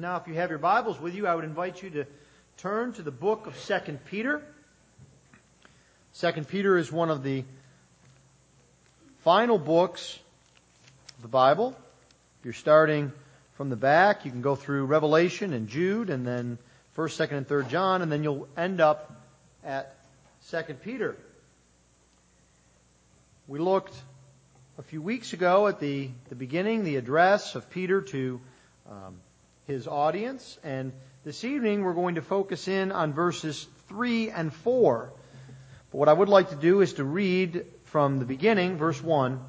Now, if you have your Bibles with you, I would invite you to turn to the book of 2 Peter. 2 Peter is one of the final books of the Bible. If you're starting from the back, you can go through Revelation and Jude and then 1st, 2nd, and 3rd John, and then you'll end up at 2 Peter. We looked a few weeks ago at the, the beginning, the address of Peter to um, his audience, and this evening we're going to focus in on verses 3 and 4. But what I would like to do is to read from the beginning, verse 1,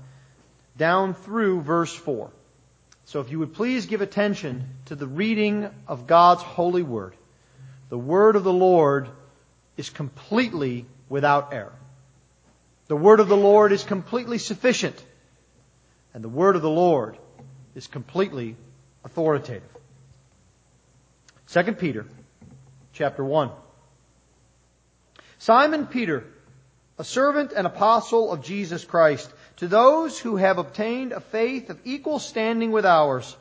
down through verse 4. So if you would please give attention to the reading of God's holy word. The word of the Lord is completely without error. The word of the Lord is completely sufficient and the word of the Lord is completely authoritative. 2 Peter chapter 1. Simon Peter, a servant and apostle of Jesus Christ, to those who have obtained a faith of equal standing with ours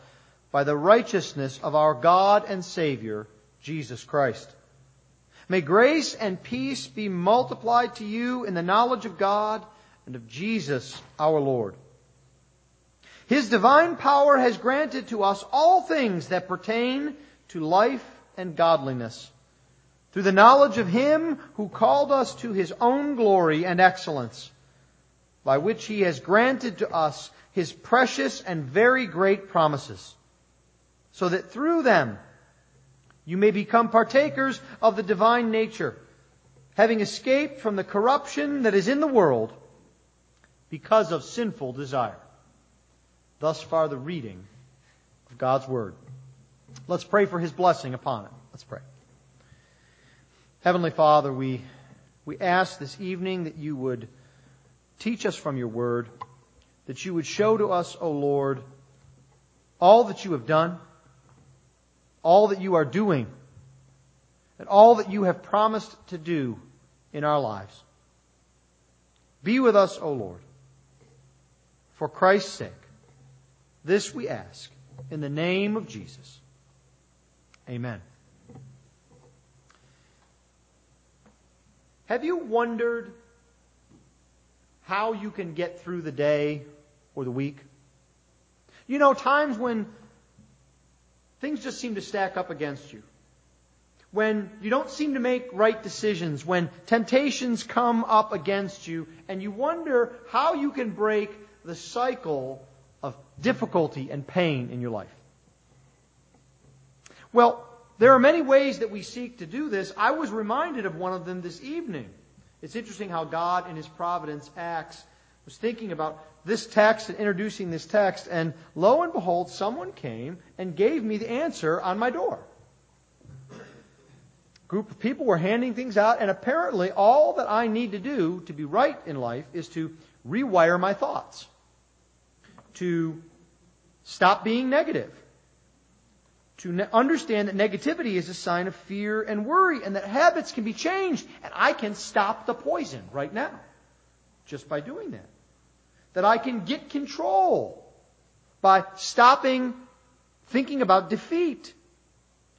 by the righteousness of our God and Savior, Jesus Christ. May grace and peace be multiplied to you in the knowledge of God and of Jesus our Lord his divine power has granted to us all things that pertain to life and godliness through the knowledge of Him who called us to His own glory and excellence, by which He has granted to us His precious and very great promises, so that through them you may become partakers of the divine nature, having escaped from the corruption that is in the world because of sinful desire. Thus far, the reading of God's Word. Let's pray for His blessing upon it. Let's pray. Heavenly Father, we, we ask this evening that you would teach us from your Word, that you would show to us, O Lord, all that you have done, all that you are doing, and all that you have promised to do in our lives. Be with us, O Lord, for Christ's sake. This we ask in the name of Jesus. Amen. Have you wondered how you can get through the day or the week? You know, times when things just seem to stack up against you. When you don't seem to make right decisions, when temptations come up against you, and you wonder how you can break the cycle of difficulty and pain in your life? Well, there are many ways that we seek to do this. I was reminded of one of them this evening. It's interesting how God in His providence acts. I was thinking about this text and introducing this text, and lo and behold, someone came and gave me the answer on my door. A group of people were handing things out, and apparently all that I need to do to be right in life is to rewire my thoughts to stop being negative, to ne- understand that negativity is a sign of fear and worry, and that habits can be changed, and I can stop the poison right now just by doing that. That I can get control by stopping thinking about defeat.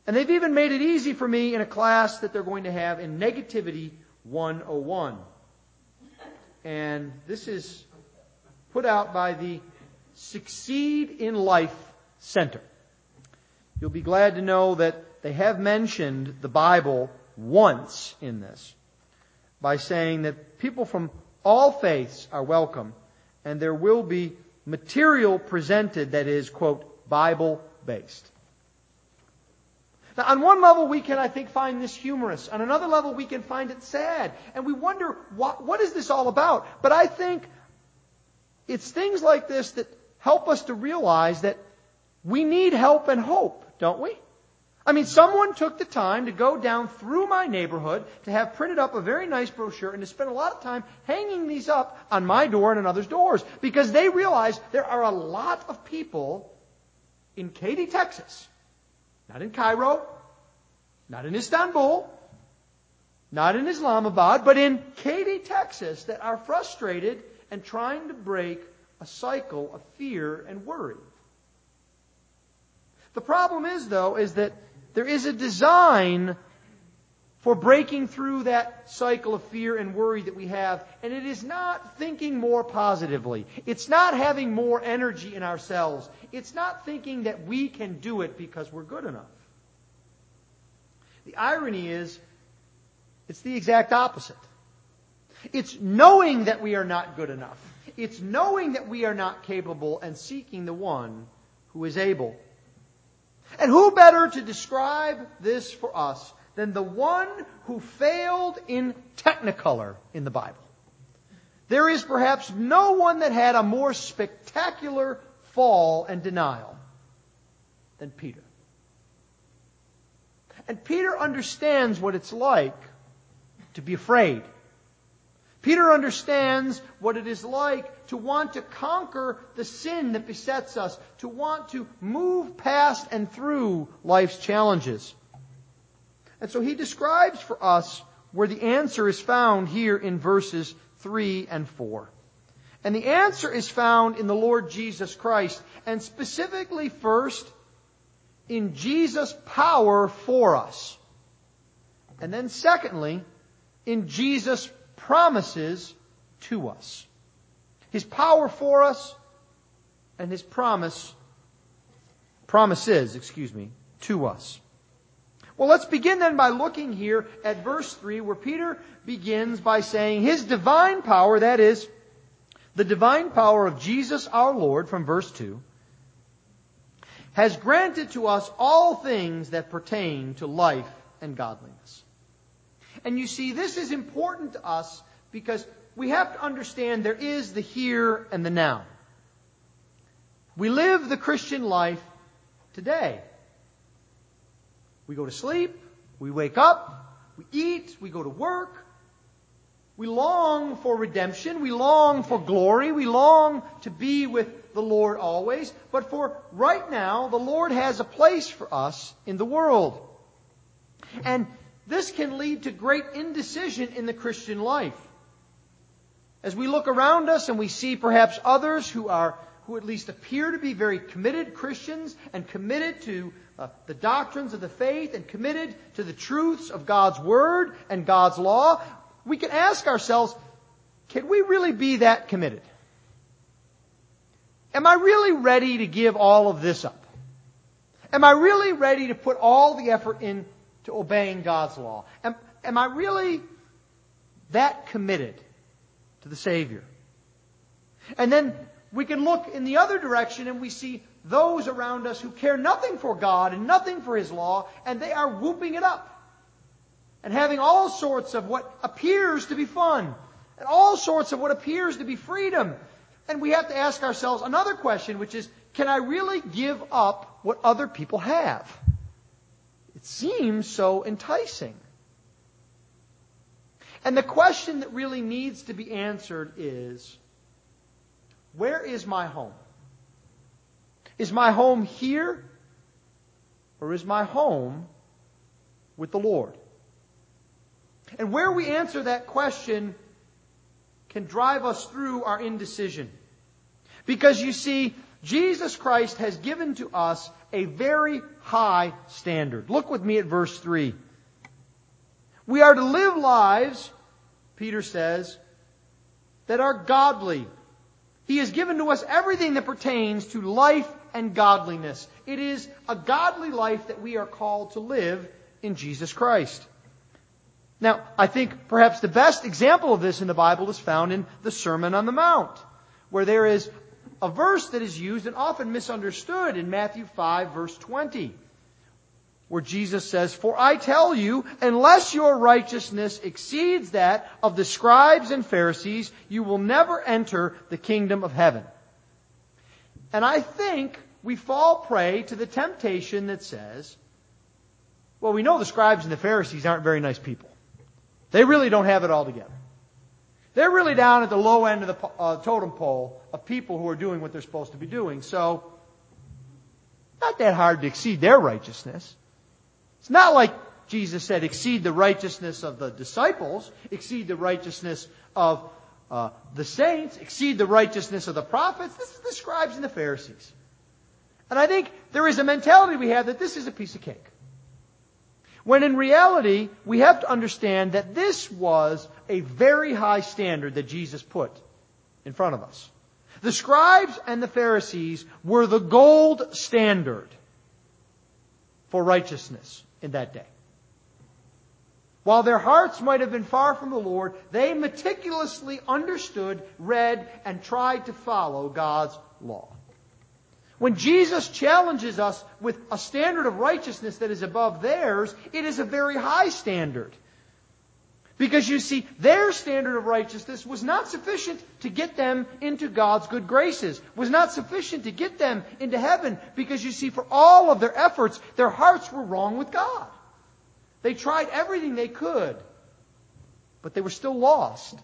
And they've even made it easy for me in a class that they're going to have in Negativity 101. And this is put out by the Succeed in Life Center. You'll be glad to know that they have mentioned the Bible once in this by saying that people from all faiths are welcome and there will be material presented that is, quote, Bible based. Now, on one level, we can, I think, find this humorous. On another level, we can find it sad. And we wonder, what, what is this all about? But I think it's things like this that help us to realize that we need help and hope, don't we? I mean, someone took the time to go down through my neighborhood to have printed up a very nice brochure and to spend a lot of time hanging these up on my door and on others' doors because they realize there are a lot of people in Katy, Texas, not in Cairo, not in Istanbul, not in Islamabad, but in Katy, Texas that are frustrated and trying to break a cycle of fear and worry. The problem is, though, is that there is a design for breaking through that cycle of fear and worry that we have. And it is not thinking more positively. It's not having more energy in ourselves. It's not thinking that we can do it because we're good enough. The irony is, it's the exact opposite. It's knowing that we are not good enough. It's knowing that we are not capable and seeking the one who is able. And who better to describe this for us than the one who failed in Technicolor in the Bible? There is perhaps no one that had a more spectacular fall and denial than Peter. And Peter understands what it's like to be afraid. Peter understands what it is like to want to conquer the sin that besets us, to want to move past and through life's challenges. And so he describes for us where the answer is found here in verses 3 and 4. And the answer is found in the Lord Jesus Christ, and specifically first in Jesus' power for us. And then secondly, in Jesus' promises to us. His power for us and his promise, promises, excuse me, to us. Well, let's begin then by looking here at verse 3 where Peter begins by saying his divine power, that is, the divine power of Jesus our Lord from verse 2, has granted to us all things that pertain to life and godliness. And you see, this is important to us because we have to understand there is the here and the now. We live the Christian life today. We go to sleep, we wake up, we eat, we go to work. We long for redemption, we long for glory, we long to be with the Lord always. But for right now, the Lord has a place for us in the world. And this can lead to great indecision in the Christian life. As we look around us and we see perhaps others who are who at least appear to be very committed Christians and committed to uh, the doctrines of the faith and committed to the truths of God's Word and God's law, we can ask ourselves, can we really be that committed? Am I really ready to give all of this up? Am I really ready to put all the effort in to obeying God's law? Am, am I really that committed to the Savior? And then we can look in the other direction and we see those around us who care nothing for God and nothing for His law, and they are whooping it up. And having all sorts of what appears to be fun, and all sorts of what appears to be freedom. And we have to ask ourselves another question, which is, can I really give up what other people have? It seems so enticing. And the question that really needs to be answered is where is my home? Is my home here? Or is my home with the Lord? And where we answer that question can drive us through our indecision. Because you see, Jesus Christ has given to us a very high standard. Look with me at verse 3. We are to live lives, Peter says, that are godly. He has given to us everything that pertains to life and godliness. It is a godly life that we are called to live in Jesus Christ. Now, I think perhaps the best example of this in the Bible is found in the Sermon on the Mount, where there is a verse that is used and often misunderstood in Matthew 5 verse 20, where Jesus says, For I tell you, unless your righteousness exceeds that of the scribes and Pharisees, you will never enter the kingdom of heaven. And I think we fall prey to the temptation that says, well, we know the scribes and the Pharisees aren't very nice people. They really don't have it all together. They're really down at the low end of the uh, totem pole of people who are doing what they're supposed to be doing. So, not that hard to exceed their righteousness. It's not like Jesus said, exceed the righteousness of the disciples, exceed the righteousness of uh, the saints, exceed the righteousness of the prophets. This is the scribes and the Pharisees. And I think there is a mentality we have that this is a piece of cake. When in reality, we have to understand that this was a very high standard that Jesus put in front of us. The scribes and the Pharisees were the gold standard for righteousness in that day. While their hearts might have been far from the Lord, they meticulously understood, read, and tried to follow God's law. When Jesus challenges us with a standard of righteousness that is above theirs, it is a very high standard. Because you see, their standard of righteousness was not sufficient to get them into God's good graces, was not sufficient to get them into heaven, because you see, for all of their efforts, their hearts were wrong with God. They tried everything they could, but they were still lost.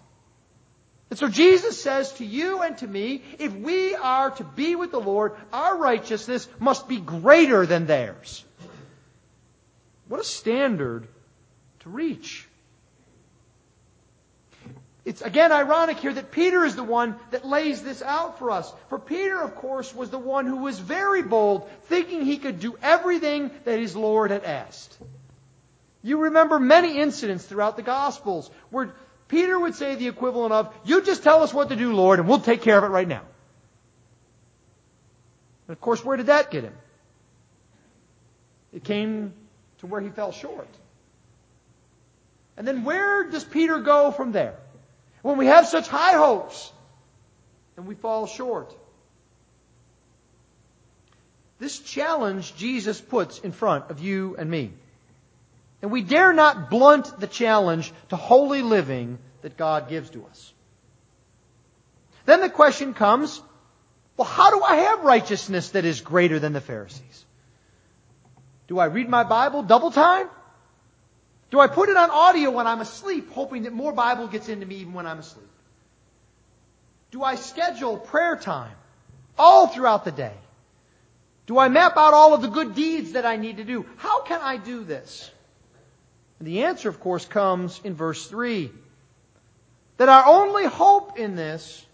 And so Jesus says to you and to me, if we are to be with the Lord, our righteousness must be greater than theirs. What a standard to reach. It's again ironic here that Peter is the one that lays this out for us. For Peter, of course, was the one who was very bold, thinking he could do everything that his Lord had asked. You remember many incidents throughout the Gospels where Peter would say the equivalent of, You just tell us what to do, Lord, and we'll take care of it right now. And of course, where did that get him? It came to where he fell short. And then where does Peter go from there? When we have such high hopes and we fall short. This challenge Jesus puts in front of you and me. And we dare not blunt the challenge to holy living that God gives to us. Then the question comes, well, how do I have righteousness that is greater than the Pharisees? Do I read my Bible double time? Do I put it on audio when I'm asleep, hoping that more Bible gets into me even when I'm asleep? Do I schedule prayer time all throughout the day? Do I map out all of the good deeds that I need to do? How can I do this? And the answer, of course, comes in verse 3. That our only hope in this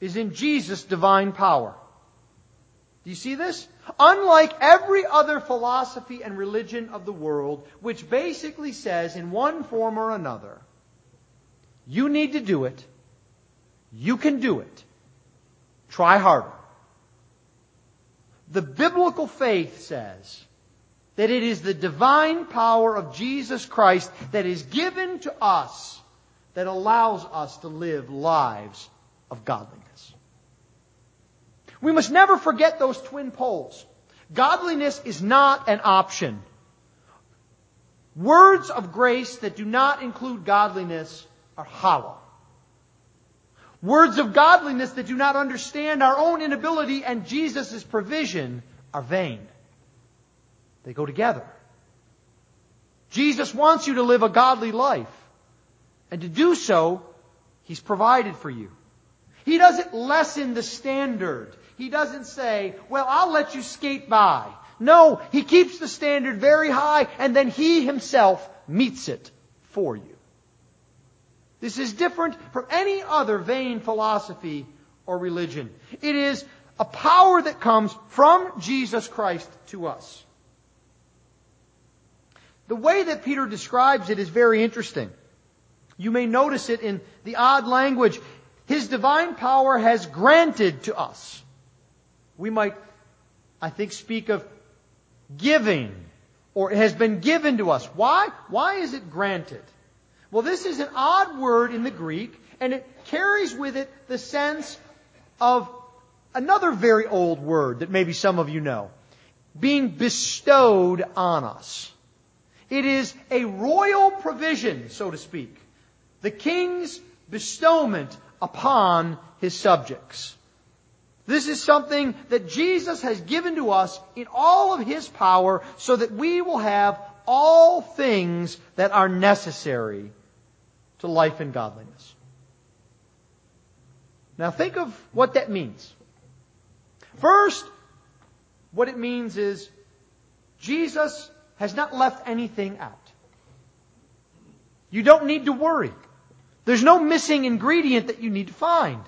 is in Jesus' divine power. Do you see this? Unlike every other philosophy and religion of the world, which basically says in one form or another, you need to do it, you can do it, try harder. The biblical faith says that it is the divine power of Jesus Christ that is given to us that allows us to live lives of godliness. We must never forget those twin poles. Godliness is not an option. Words of grace that do not include godliness are hollow. Words of godliness that do not understand our own inability and Jesus' provision are vain. They go together. Jesus wants you to live a godly life. And to do so, He's provided for you. He doesn't lessen the standard. He doesn't say, well, I'll let you skate by. No, He keeps the standard very high and then He Himself meets it for you. This is different from any other vain philosophy or religion. It is a power that comes from Jesus Christ to us. The way that Peter describes it is very interesting. You may notice it in the odd language. His divine power has granted to us. We might, I think, speak of giving, or it has been given to us. Why? Why is it granted? Well, this is an odd word in the Greek, and it carries with it the sense of another very old word that maybe some of you know. Being bestowed on us. It is a royal provision, so to speak. The king's bestowment upon his subjects. This is something that Jesus has given to us in all of his power so that we will have all things that are necessary to life and godliness. Now think of what that means. First, what it means is Jesus has not left anything out. You don't need to worry. There's no missing ingredient that you need to find.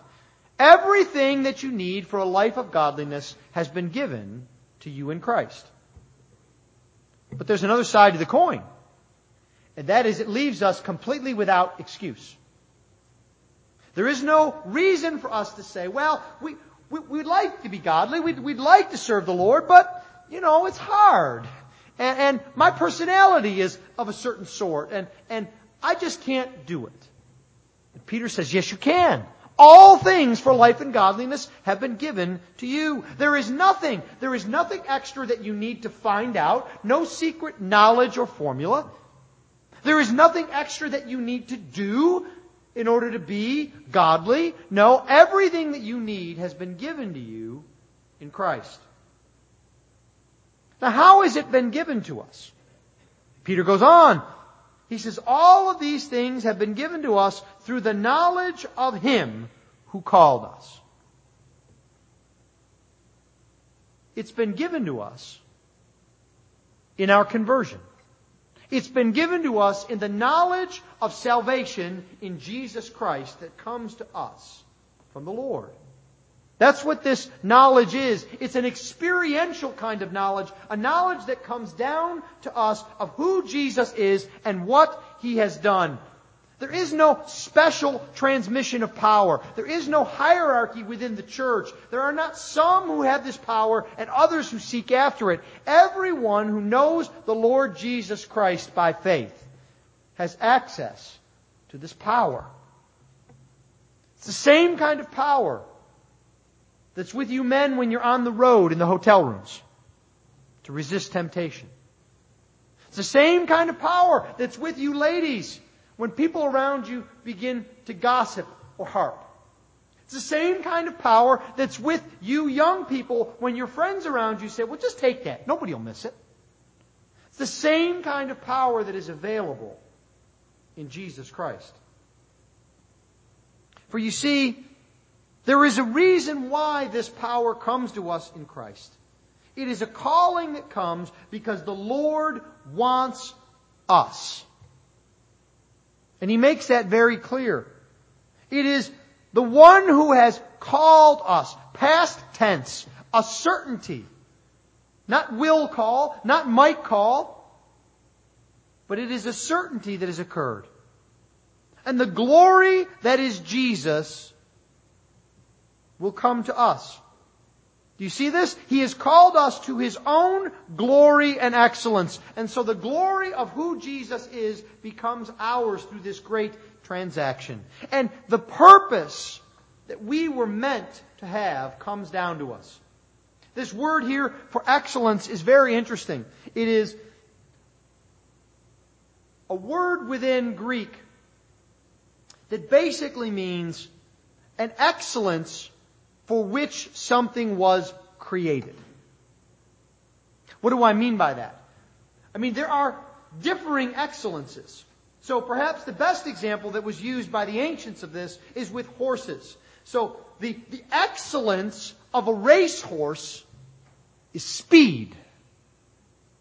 Everything that you need for a life of godliness has been given to you in Christ. But there's another side to the coin. And that is it leaves us completely without excuse. There is no reason for us to say, well, we, we, would like to be godly, we'd, we'd like to serve the Lord, but, you know, it's hard. And, and my personality is of a certain sort, and, and I just can't do it. Peter says, yes, you can. All things for life and godliness have been given to you. There is nothing, there is nothing extra that you need to find out, no secret knowledge or formula. There is nothing extra that you need to do in order to be godly. No, everything that you need has been given to you in Christ. Now, how has it been given to us? Peter goes on. He says, all of these things have been given to us through the knowledge of Him who called us. It's been given to us in our conversion. It's been given to us in the knowledge of salvation in Jesus Christ that comes to us from the Lord. That's what this knowledge is. It's an experiential kind of knowledge, a knowledge that comes down to us of who Jesus is and what He has done. There is no special transmission of power. There is no hierarchy within the church. There are not some who have this power and others who seek after it. Everyone who knows the Lord Jesus Christ by faith has access to this power. It's the same kind of power that's with you men when you're on the road in the hotel rooms to resist temptation. It's the same kind of power that's with you ladies when people around you begin to gossip or harp. It's the same kind of power that's with you young people when your friends around you say, well, just take that. Nobody will miss it. It's the same kind of power that is available in Jesus Christ. For you see, there is a reason why this power comes to us in Christ. It is a calling that comes because the Lord wants us. And he makes that very clear. It is the one who has called us, past tense, a certainty. Not will call, not might call, but it is a certainty that has occurred. And the glory that is Jesus will come to us. Do you see this? He has called us to His own glory and excellence. And so the glory of who Jesus is becomes ours through this great transaction. And the purpose that we were meant to have comes down to us. This word here for excellence is very interesting. It is a word within Greek that basically means an excellence for which something was created. What do I mean by that? I mean, there are differing excellences. So perhaps the best example that was used by the ancients of this is with horses. So the, the excellence of a racehorse is speed.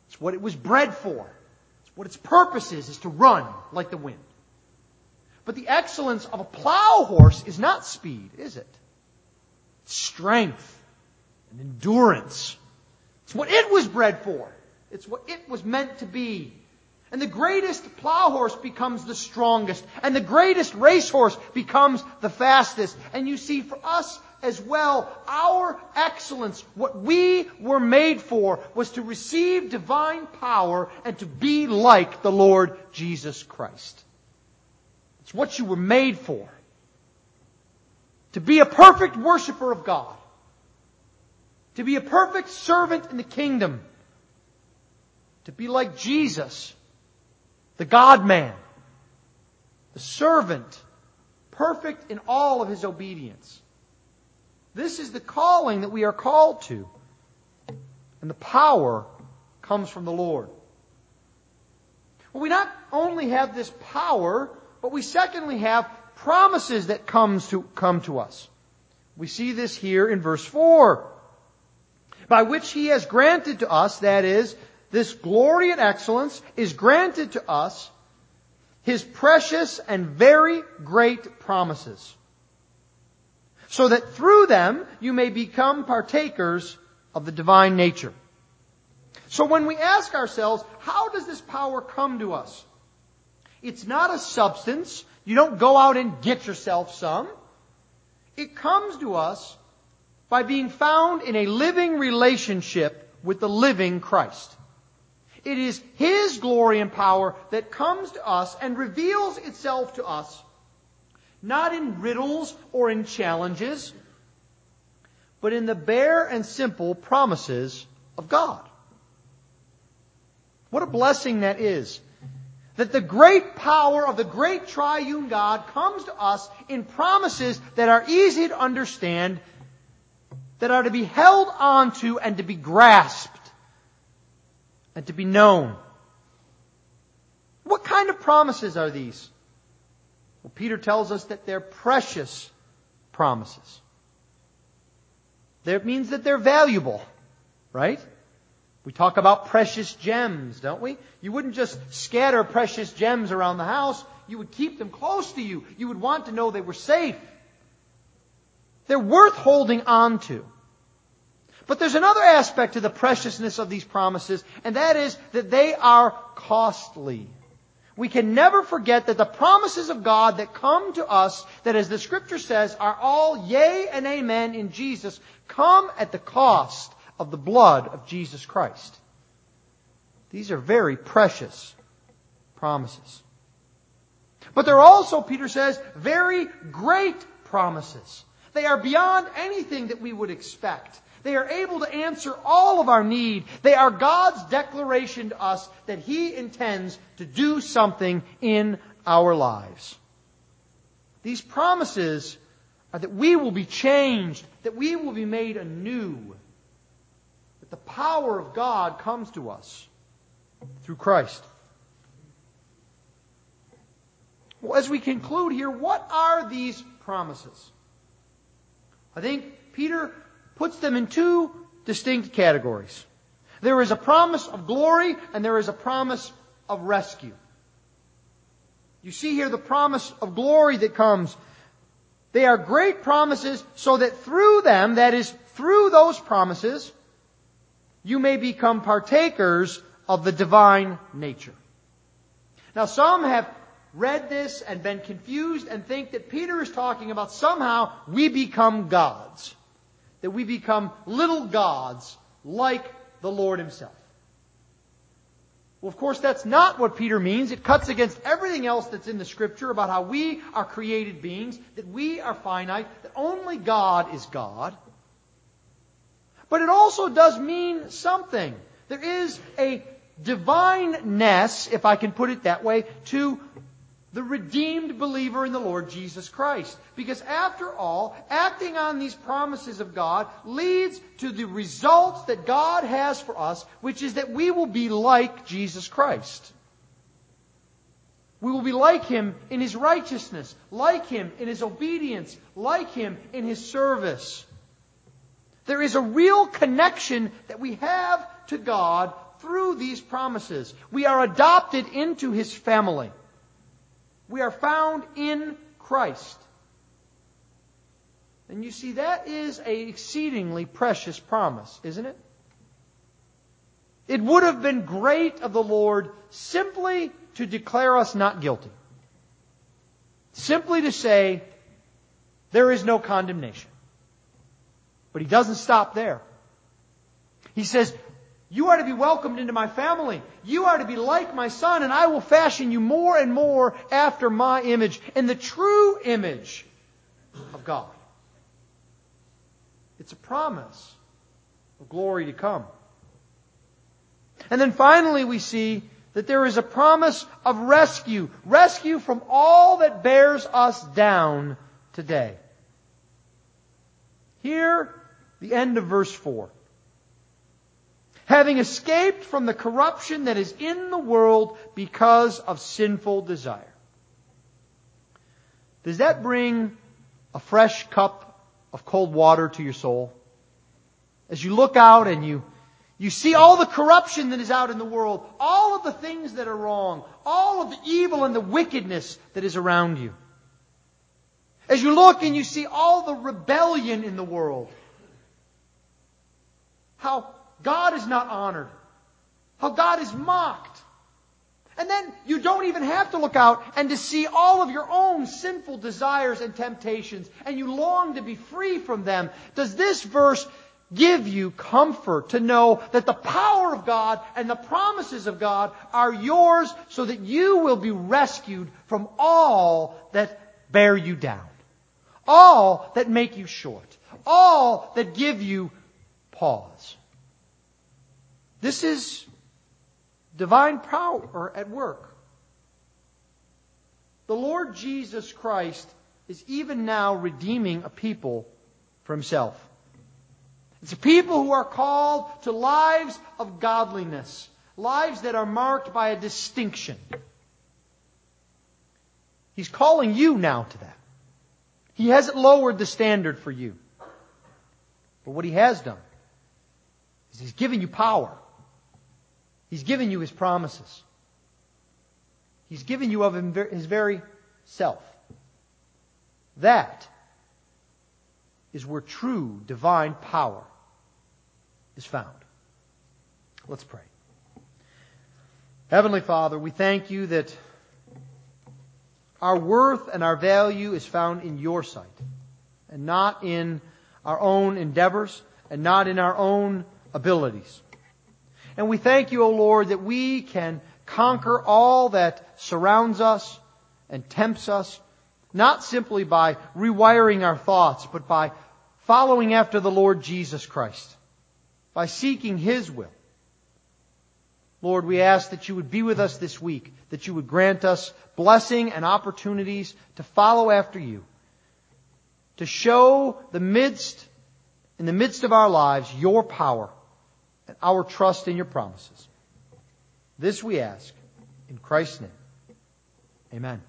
It's what it was bred for. It's what its purpose is, is to run like the wind. But the excellence of a plow horse is not speed, is it? Strength and endurance. It's what it was bred for. It's what it was meant to be. And the greatest plow horse becomes the strongest. And the greatest racehorse becomes the fastest. And you see, for us as well, our excellence, what we were made for, was to receive divine power and to be like the Lord Jesus Christ. It's what you were made for to be a perfect worshiper of God, to be a perfect servant in the kingdom, to be like Jesus, the God man, the servant, perfect in all of his obedience. This is the calling that we are called to. And the power comes from the Lord. Well, we not only have this power, but we secondly have promises that comes to, come to us. We see this here in verse 4. By which he has granted to us, that is, this glory and excellence is granted to us his precious and very great promises. so that through them you may become partakers of the divine nature. So when we ask ourselves, how does this power come to us? It's not a substance. You don't go out and get yourself some. It comes to us by being found in a living relationship with the living Christ. It is His glory and power that comes to us and reveals itself to us, not in riddles or in challenges, but in the bare and simple promises of God. What a blessing that is. That the great power of the great triune God comes to us in promises that are easy to understand, that are to be held onto and to be grasped and to be known. What kind of promises are these? Well, Peter tells us that they're precious promises. That means that they're valuable, right? We talk about precious gems, don't we? You wouldn't just scatter precious gems around the house. You would keep them close to you. You would want to know they were safe. They're worth holding on to. But there's another aspect to the preciousness of these promises, and that is that they are costly. We can never forget that the promises of God that come to us, that as the scripture says, are all yea and amen in Jesus, come at the cost of the blood of Jesus Christ. These are very precious promises. But they're also, Peter says, very great promises. They are beyond anything that we would expect. They are able to answer all of our need. They are God's declaration to us that He intends to do something in our lives. These promises are that we will be changed, that we will be made anew, that the power of God comes to us through Christ. Well, as we conclude here, what are these promises? I think Peter puts them in two distinct categories. There is a promise of glory and there is a promise of rescue. You see here the promise of glory that comes. They are great promises so that through them, that is, through those promises, you may become partakers of the divine nature. Now some have read this and been confused and think that Peter is talking about somehow we become gods that we become little gods like the Lord Himself. Well, of course, that's not what Peter means. It cuts against everything else that's in the Scripture about how we are created beings, that we are finite, that only God is God. But it also does mean something. There is a divineness, if I can put it that way, to the redeemed believer in the Lord Jesus Christ. Because after all, acting on these promises of God leads to the results that God has for us, which is that we will be like Jesus Christ. We will be like Him in His righteousness, like Him in His obedience, like Him in His service. There is a real connection that we have to God through these promises. We are adopted into His family. We are found in Christ. And you see, that is an exceedingly precious promise, isn't it? It would have been great of the Lord simply to declare us not guilty. Simply to say, there is no condemnation. But he doesn't stop there. He says, you are to be welcomed into my family. You are to be like my son, and I will fashion you more and more after my image, and the true image of God. It's a promise of glory to come. And then finally we see that there is a promise of rescue. Rescue from all that bears us down today. Here, the end of verse 4 having escaped from the corruption that is in the world because of sinful desire. Does that bring a fresh cup of cold water to your soul? As you look out and you, you see all the corruption that is out in the world, all of the things that are wrong, all of the evil and the wickedness that is around you. As you look and you see all the rebellion in the world, how God is not honored, how God is mocked. And then you don't even have to look out and to see all of your own sinful desires and temptations, and you long to be free from them. Does this verse give you comfort to know that the power of God and the promises of God are yours so that you will be rescued from all that bear you down, all that make you short, all that give you pause. This is divine power at work. The Lord Jesus Christ is even now redeeming a people for himself. It's a people who are called to lives of godliness, lives that are marked by a distinction. He's calling you now to that. He hasn't lowered the standard for you. But what he has done is he's given you power. He's given you his promises. He's given you of his very self. That is where true divine power is found. Let's pray. Heavenly Father, we thank you that our worth and our value is found in your sight and not in our own endeavors and not in our own abilities. And we thank you, O Lord, that we can conquer all that surrounds us and tempts us, not simply by rewiring our thoughts, but by following after the Lord Jesus Christ, by seeking His will. Lord, we ask that you would be with us this week, that you would grant us blessing and opportunities to follow after you, to show the midst, in the midst of our lives, your power and our trust in your promises. This we ask in Christ's name. Amen.